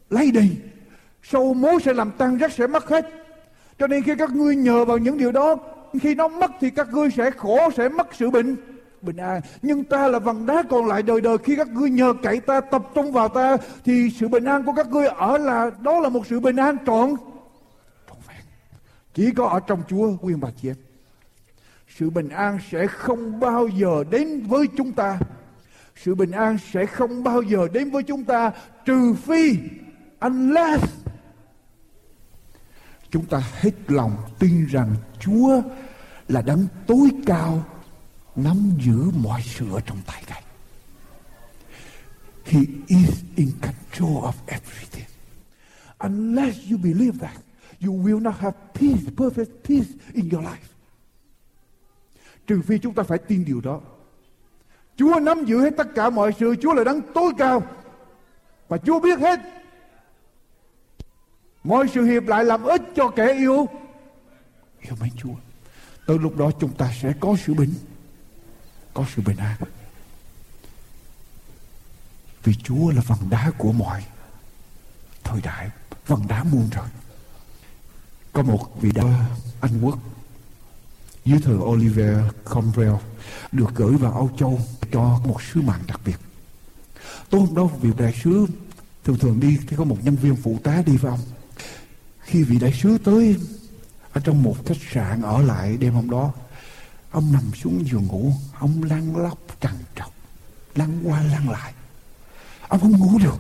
lấy đi. Sâu mối sẽ làm tan rác sẽ mất hết. Cho nên khi các ngươi nhờ vào những điều đó, khi nó mất thì các ngươi sẽ khổ, sẽ mất sự bệnh bình an. Nhưng ta là vầng đá còn lại đời đời. Khi các ngươi nhờ cậy ta, tập trung vào ta, thì sự bình an của các ngươi ở là, đó là một sự bình an trọn trọn vẹn. Chỉ có ở trong Chúa quyên bà chị em. Sự bình an sẽ không bao giờ đến với chúng ta. Sự bình an sẽ không bao giờ đến với chúng ta, trừ phi unless chúng ta hết lòng tin rằng Chúa là đấng tối cao nắm giữ mọi sự ở trong tay Ngài. He is in control of everything. Unless you believe that, you will not have peace, perfect peace in your life. Trừ phi chúng ta phải tin điều đó. Chúa nắm giữ hết tất cả mọi sự, Chúa là đấng tối cao. Và Chúa biết hết Mọi sự hiệp lại làm ích cho kẻ yêu Yêu mến Chúa Từ lúc đó chúng ta sẽ có sự bình có sự bình an. Vì Chúa là vầng đá của mọi Thời đại Vầng đá muôn trời. Có một vị đá Anh Quốc Dưới thời Oliver Cromwell Được gửi vào Âu Châu Cho một sứ mạng đặc biệt. Tối hôm đó vị đại sứ Thường thường đi, thì có một nhân viên phụ tá đi với ông. Khi vị đại sứ tới, ở trong một khách sạn ở lại đêm hôm đó ông nằm xuống giường ngủ, ông lăn lóc trằn trọc, lăn qua lăn lại. Ông không ngủ được.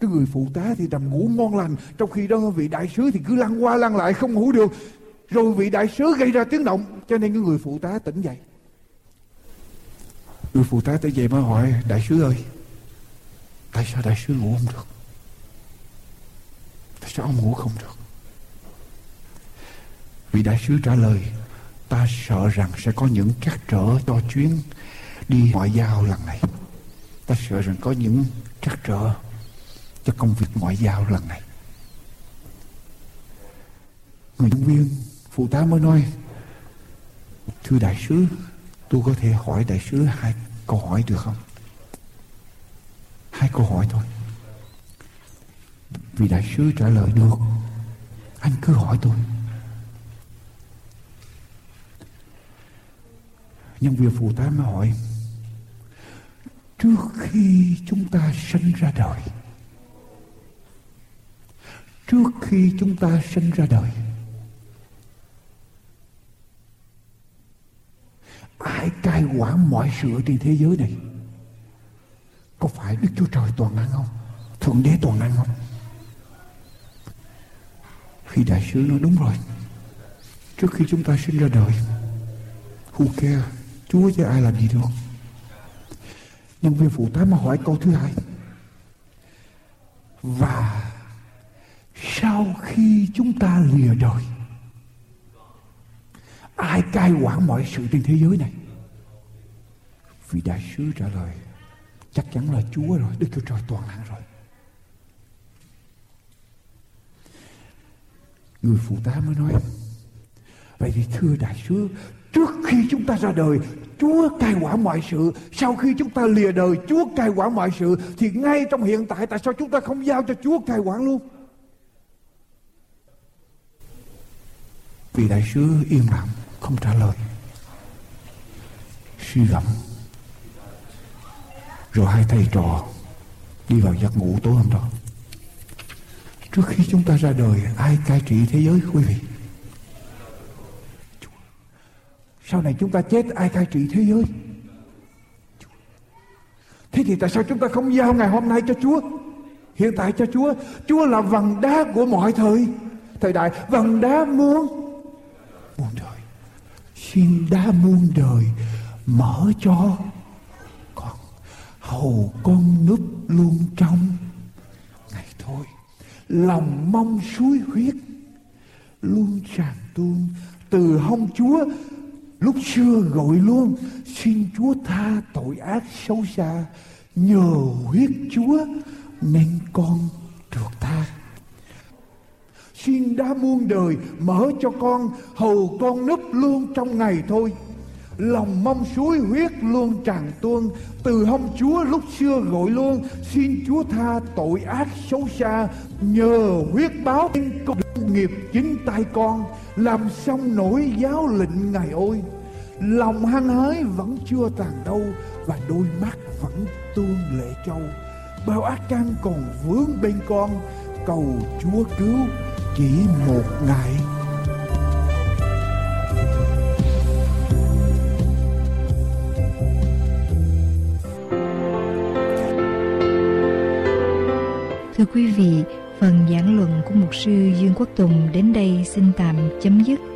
Cái người phụ tá thì nằm ngủ ngon lành, trong khi đó vị đại sứ thì cứ lăn qua lăn lại không ngủ được. Rồi vị đại sứ gây ra tiếng động, cho nên cái người phụ tá tỉnh dậy. Người phụ tá tới dậy mới hỏi, đại sứ ơi, tại sao đại sứ ngủ không được? Tại sao ông ngủ không được? Vị đại sứ trả lời Ta sợ rằng sẽ có những trắc trở cho chuyến đi ngoại giao lần này. Ta sợ rằng có những trắc trở cho công việc ngoại giao lần này. Người nhân viên phụ tá mới nói, Thưa đại sứ, Tôi có thể hỏi đại sứ hai câu hỏi được không? Hai câu hỏi thôi. Vì đại sứ trả lời được, Anh cứ hỏi tôi. Nhân viên phụ tá mới hỏi, Trước khi chúng ta sinh ra đời, Trước khi chúng ta sinh ra đời, Ai cai quản mọi sự trên thế giới này? Có phải Đức Chúa Trời toàn năng không? Thượng Đế toàn năng không? Khi đại sứ nói, đúng rồi, Trước khi chúng ta sinh ra đời, Who care? Chúa cho ai làm gì được. Nhân viên phụ tá mà hỏi câu thứ hai. Và Sau khi chúng ta lìa đời, Ai cai quản mọi sự trên thế giới này? Vì đại sứ trả lời, Chắc chắn là Chúa rồi, Đức Chúa Trời toàn năng rồi. Người phụ tá mới nói, Vậy thì thưa đại sứ Trước khi chúng ta ra đời, Chúa cai quản mọi sự. Sau khi chúng ta lìa đời, Chúa cai quản mọi sự, Thì ngay trong hiện tại Tại sao chúng ta không giao cho Chúa cai quản luôn? Vì đại sứ im lặng, Không trả lời. Suy gẫm. Rồi hai thầy trò Đi vào giấc ngủ tối hôm đó. Trước khi chúng ta ra đời, Ai cai trị thế giới, quý vị? Sau này chúng ta chết, Ai cai trị thế giới? Thế thì tại sao chúng ta không giao ngày hôm nay cho Chúa? Hiện tại cho Chúa Chúa là vầng đá của mọi thời. Thời đại, vầng đá muôn Muôn đời. Xin đá muôn đời, Mở cho Con Hầu con núp luôn trong Ngày thôi. Lòng mong suối huyết, luôn tràn tuôn từ hông Chúa lúc xưa gọi luôn, xin Chúa tha tội ác xấu xa, nhờ huyết Chúa nên con được tha. Xin đã muôn đời mở cho con hầu con núp luôn trong ngày thôi. Lòng mong suối huyết luôn tràn tuôn từ hông chúa lúc xưa gọi luôn, xin chúa tha tội ác xấu xa, nhờ huyết báo công nghiệp chính tay con, làm xong nổi giáo lệnh ngày ôi lòng hăng hái vẫn chưa tàn đâu và đôi mắt vẫn tuôn lệ châu bao ác căn còn vướng bên con cầu chúa cứu chỉ một ngày Thưa quý vị, phần giảng luận của mục sư Dương Quốc Tùng đến đây xin tạm chấm dứt.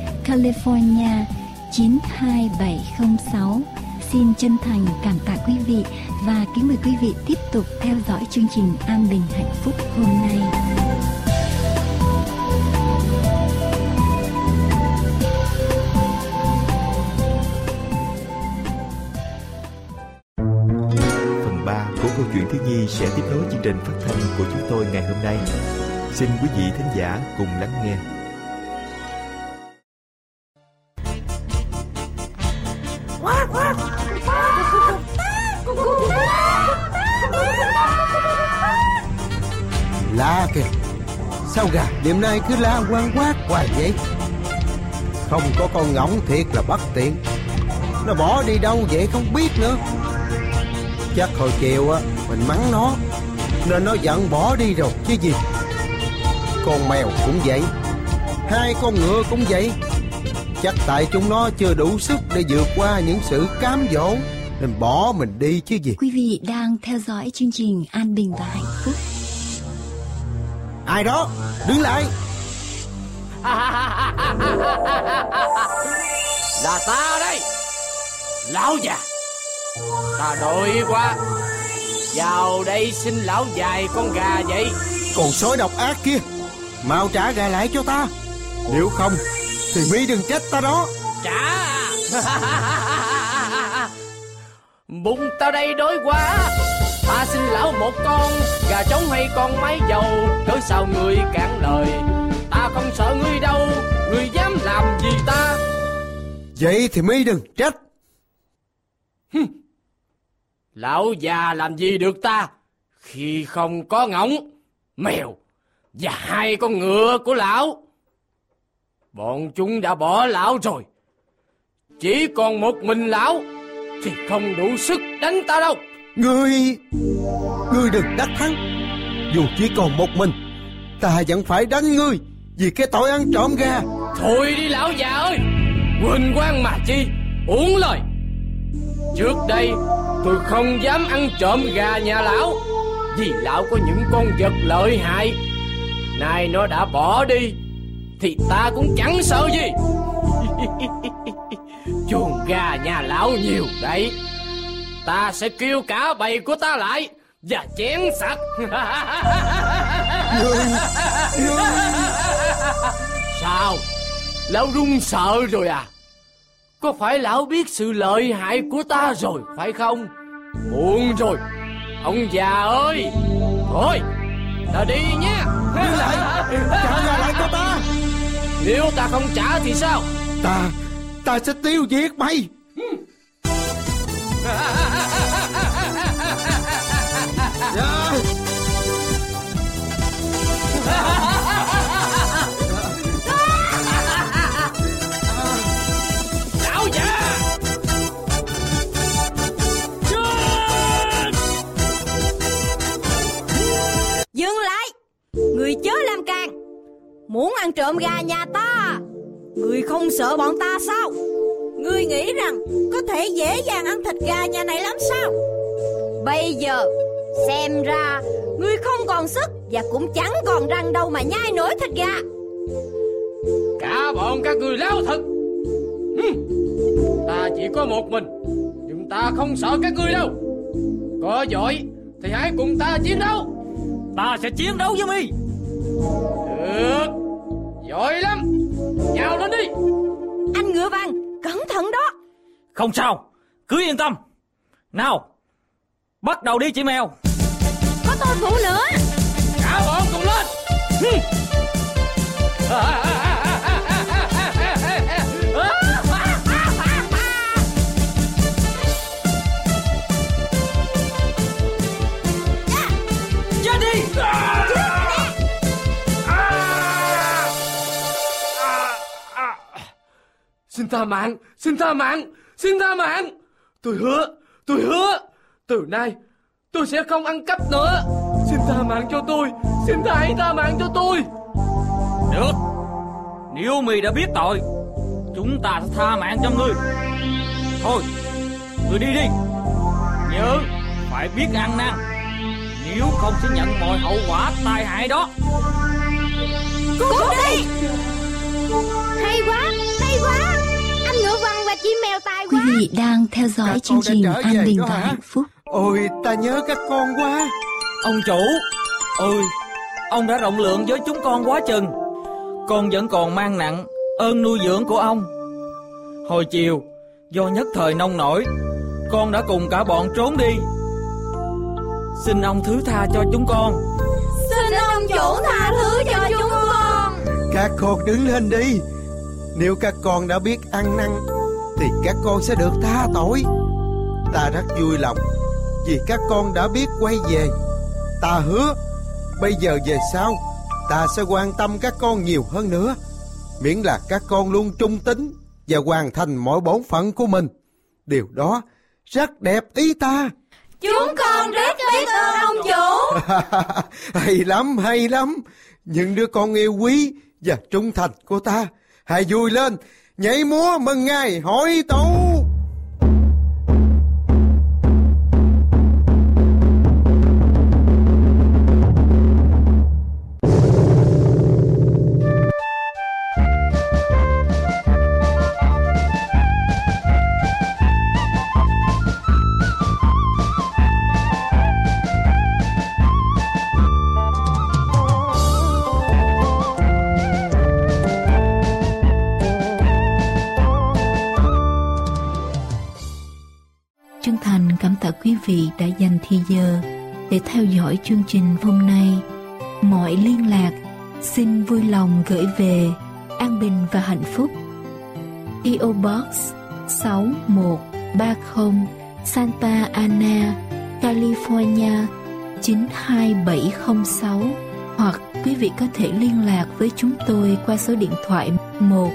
California 92706 Xin chân thành cảm tạ quý vị và kính mời quý vị tiếp tục theo dõi chương trình An Bình Hạnh Phúc hôm nay. Phần 3 của câu chuyện thiếu nhi sẽ tiếp nối chương trình phát thanh của chúng tôi ngày hôm nay. Xin quý vị thính giả cùng lắng nghe. Đêm nay cứ la quan quát hoài vậy. Không có con ngỗng thiệt là bất tiện. Nó bỏ đi đâu vậy không biết nữa. Chắc hồi chiều á, Mình mắng nó, Nên nó giận bỏ đi rồi, chứ gì. Con mèo cũng vậy, Hai con ngựa cũng vậy. Chắc tại chúng nó chưa đủ sức để vượt qua những sự cám dỗ, Nên bỏ mình đi chứ gì. Quý vị đang theo dõi chương trình An Bình và Hạnh Phúc. Ai đó đứng lại. Là ta đây. Lão già. Ta đói quá Vào đây xin lão dài con gà vậy. Còn sói độc ác kia Mau trả gà lại cho ta. Nếu không Thì mi đừng trách ta đó. Trả. Bụng ta đây đói quá Ta xin lão một con Gà trống hay con máy dầu Cớ sao người cản lời? Ta không sợ ngươi đâu Ngươi dám làm gì ta? Vậy thì mi đừng trách. Lão già làm gì được ta? Khi không có ngỗng Mèo Và hai con ngựa của lão. Bọn chúng đã bỏ lão rồi. Chỉ còn một mình lão Thì không đủ sức đánh ta đâu Ngươi Ngươi đừng đắc thắng. Dù chỉ còn một mình, Ta vẫn phải đánh ngươi Vì cái tội ăn trộm gà. Thôi đi lão già ơi, Quên quan mà chi Uống lời. Trước đây, tôi không dám ăn trộm gà nhà lão, Vì lão có những con vật lợi hại. Nay nó đã bỏ đi, Thì ta cũng chẳng sợ gì. Chuồng gà nhà lão nhiều đấy. Ta sẽ kêu cả bầy của ta lại Và chén sạch. Sao? Lão run sợ rồi à? Có phải lão biết sự lợi hại của ta rồi phải không? Muộn rồi. Ông già ơi! Thôi Ta đi nha Đưa lại Trả gà lại cho ta Nếu ta không trả thì sao? Ta Ta sẽ tiêu diệt mày. Già Dừng lại. Người chớ làm càng. Muốn ăn trộm gà nhà ta, Người không sợ bọn ta sao? Người nghĩ rằng Có thể dễ dàng ăn thịt gà nhà này lắm sao? Bây giờ Xem ra Người không còn sức Và cũng chẳng còn răng đâu mà nhai nổi thịt gà. Cả bọn các người lao thật. Ta chỉ có một mình Nhưng ta không sợ các ngươi đâu. Có giỏi Thì hãy cùng ta chiến đấu. Ta sẽ chiến đấu với mi. Được. Giỏi lắm. Nhào lên đi. Anh ngựa vàng Cẩn thận đó. Không sao. Cứ yên tâm. Nào Bắt đầu đi chị mèo. Có tôi phụ nữa. Cả bọn cùng lên. Hừm. Chết Xin tha mạng Xin tha mạng Xin tha mạng. Tôi hứa Tôi hứa Từ nay Tôi sẽ không ăn cắp nữa. Xin tha mạng cho tôi Xin tha hãy tha mạng cho tôi. Được. Nếu mì đã biết tội Chúng ta sẽ tha mạng cho ngươi. Thôi Ngươi đi đi. Nhớ Phải biết ăn năn. Nếu không sẽ nhận mọi hậu quả tai hại đó. Cút đi! Hay quá Hay quá chim mèo tài Quý quá. vị đang theo dõi Các chương trình An Bình và hả? Hạnh Phúc. Ôi ta nhớ các con quá. Ông chủ Ôi Ông đã rộng lượng với chúng con quá chừng. Con vẫn còn mang nặng Ơn nuôi dưỡng của ông. Hồi chiều Do nhất thời nông nổi Con đã cùng cả bọn trốn đi. Xin ông thứ tha cho chúng con. Xin ông chủ tha thứ cho chúng con. Các con đứng lên đi. Nếu các con đã biết ăn năn Thì các con sẽ được tha tội. Ta rất vui lòng Vì các con đã biết quay về. Ta hứa Bây giờ về sau Ta sẽ quan tâm các con nhiều hơn nữa. Miễn là các con luôn trung tín Và hoàn thành mọi bổn phận của mình. Điều đó rất đẹp ý ta. Chúng con rất biết ơn ông chủ. Hay lắm, hay lắm. Những đứa con yêu quý và trung thành của ta. Hãy vui lên, nhảy múa mừng ngày hội tấu. Giờ để theo dõi chương trình hôm nay. Mọi liên lạc xin vui lòng gửi về An Bình và Hạnh Phúc. PO Box 6130 Santa Ana, California 92706 hoặc quý vị có thể liên lạc với chúng tôi qua số điện thoại 1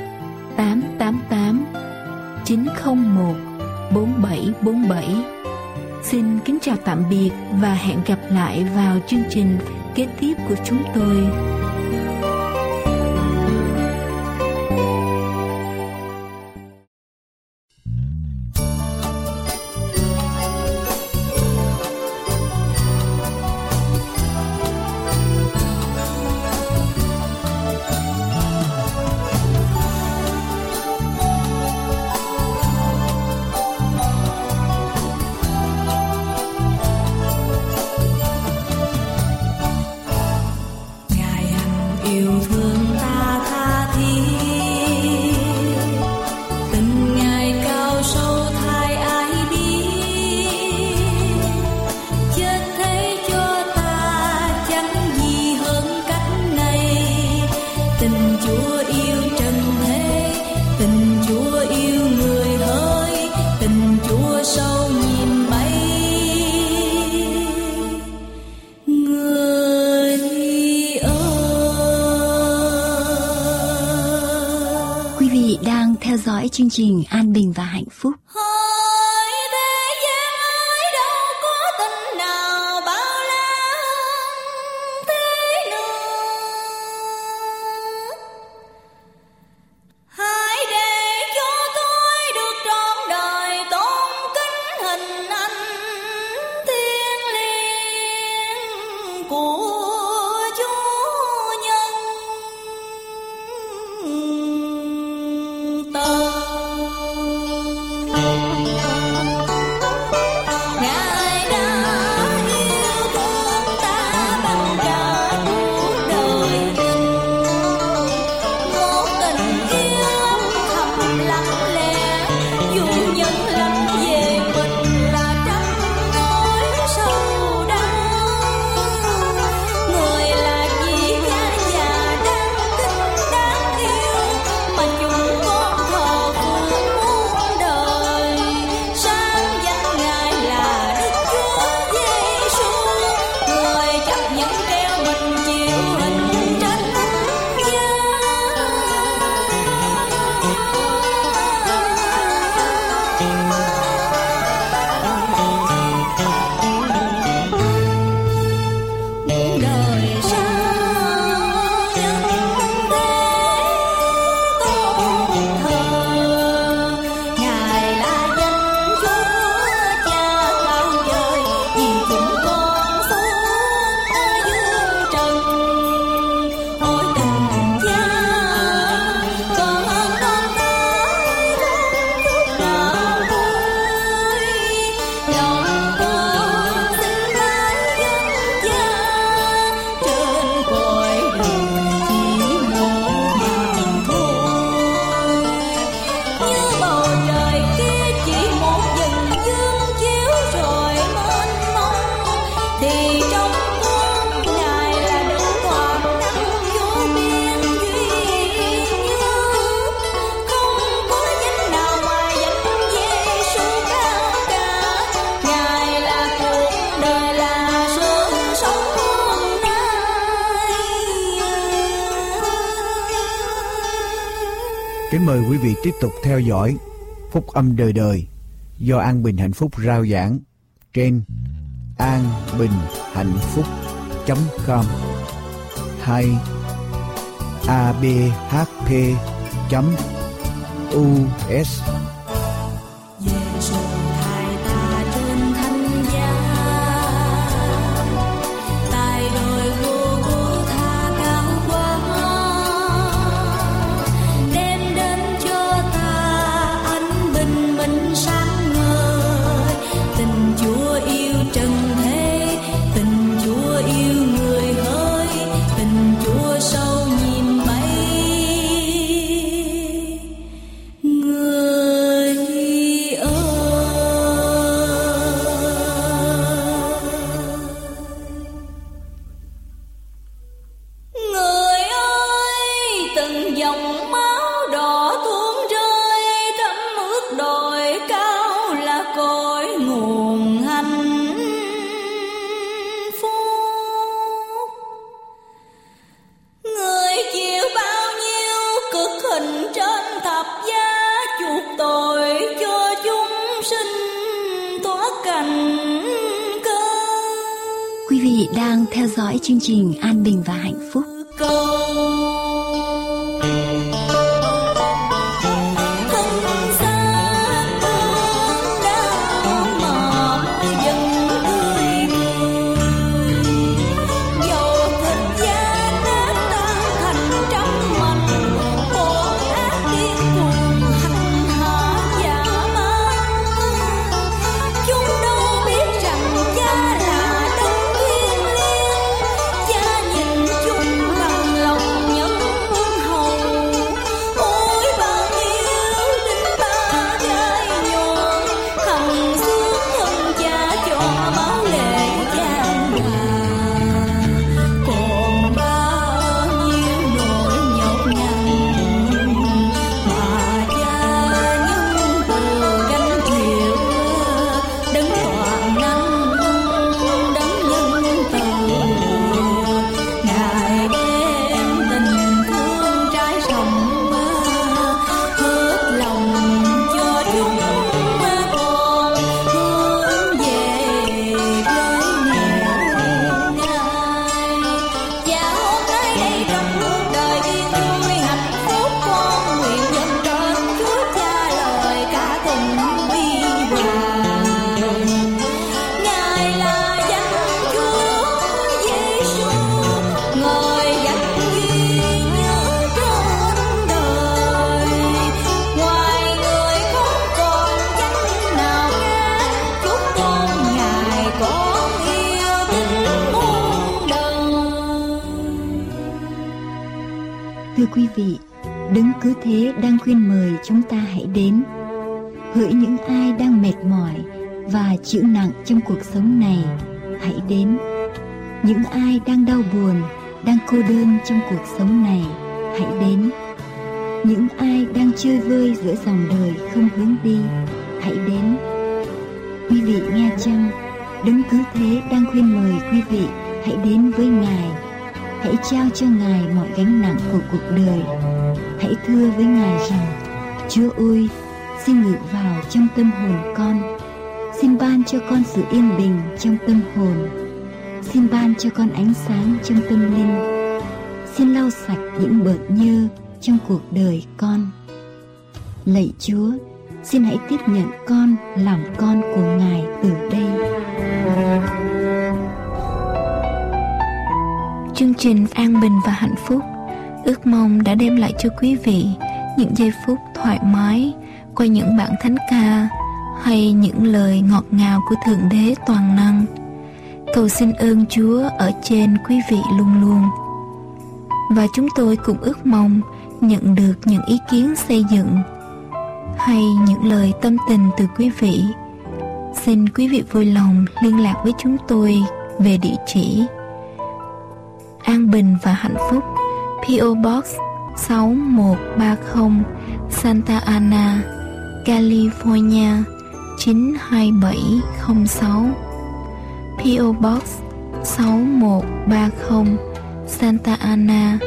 888 901 4747. Xin kính chào tạm biệt và hẹn gặp lại vào chương trình kế tiếp của chúng tôi. Tiếp tục theo dõi Phúc âm đời đời do An Bình Hạnh Phúc rao giảng trên an bình hạnh phúc com, hay abhp us Ngài rằng, Chúa ơi, xin ngự vào trong tâm hồn con. Xin ban cho con sự yên bình trong tâm hồn. Xin ban cho con ánh sáng trong tâm linh. Xin lau sạch những bợt nhơ trong cuộc đời con. Lạy Chúa, xin hãy tiếp nhận con làm con của Ngài từ đây. Chương trình An Bình và Hạnh Phúc ước mong đã đem lại cho quý vị những giây phút thoải mái qua những bản thánh ca hay những lời ngọt ngào của Thượng Đế Toàn Năng. Cầu xin ơn Chúa ở trên quý vị luôn luôn. Và chúng tôi cũng ước mong nhận được những ý kiến xây dựng hay những lời tâm tình từ quý vị. Xin quý vị vui lòng liên lạc với chúng tôi về địa chỉ An Bình và Hạnh Phúc PO Box 6130 Santa Ana, California 92706 PO Box 6130 Santa Ana,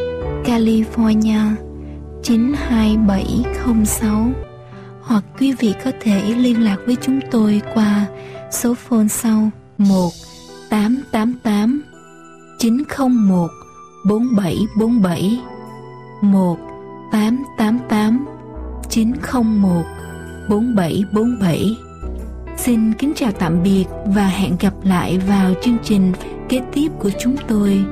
California 92706 hoặc quý vị có thể liên lạc với chúng tôi qua số phone sau 1 888 901 4747 1 888 901 4747 Xin kính chào tạm biệt và hẹn gặp lại vào chương trình kế tiếp của chúng tôi.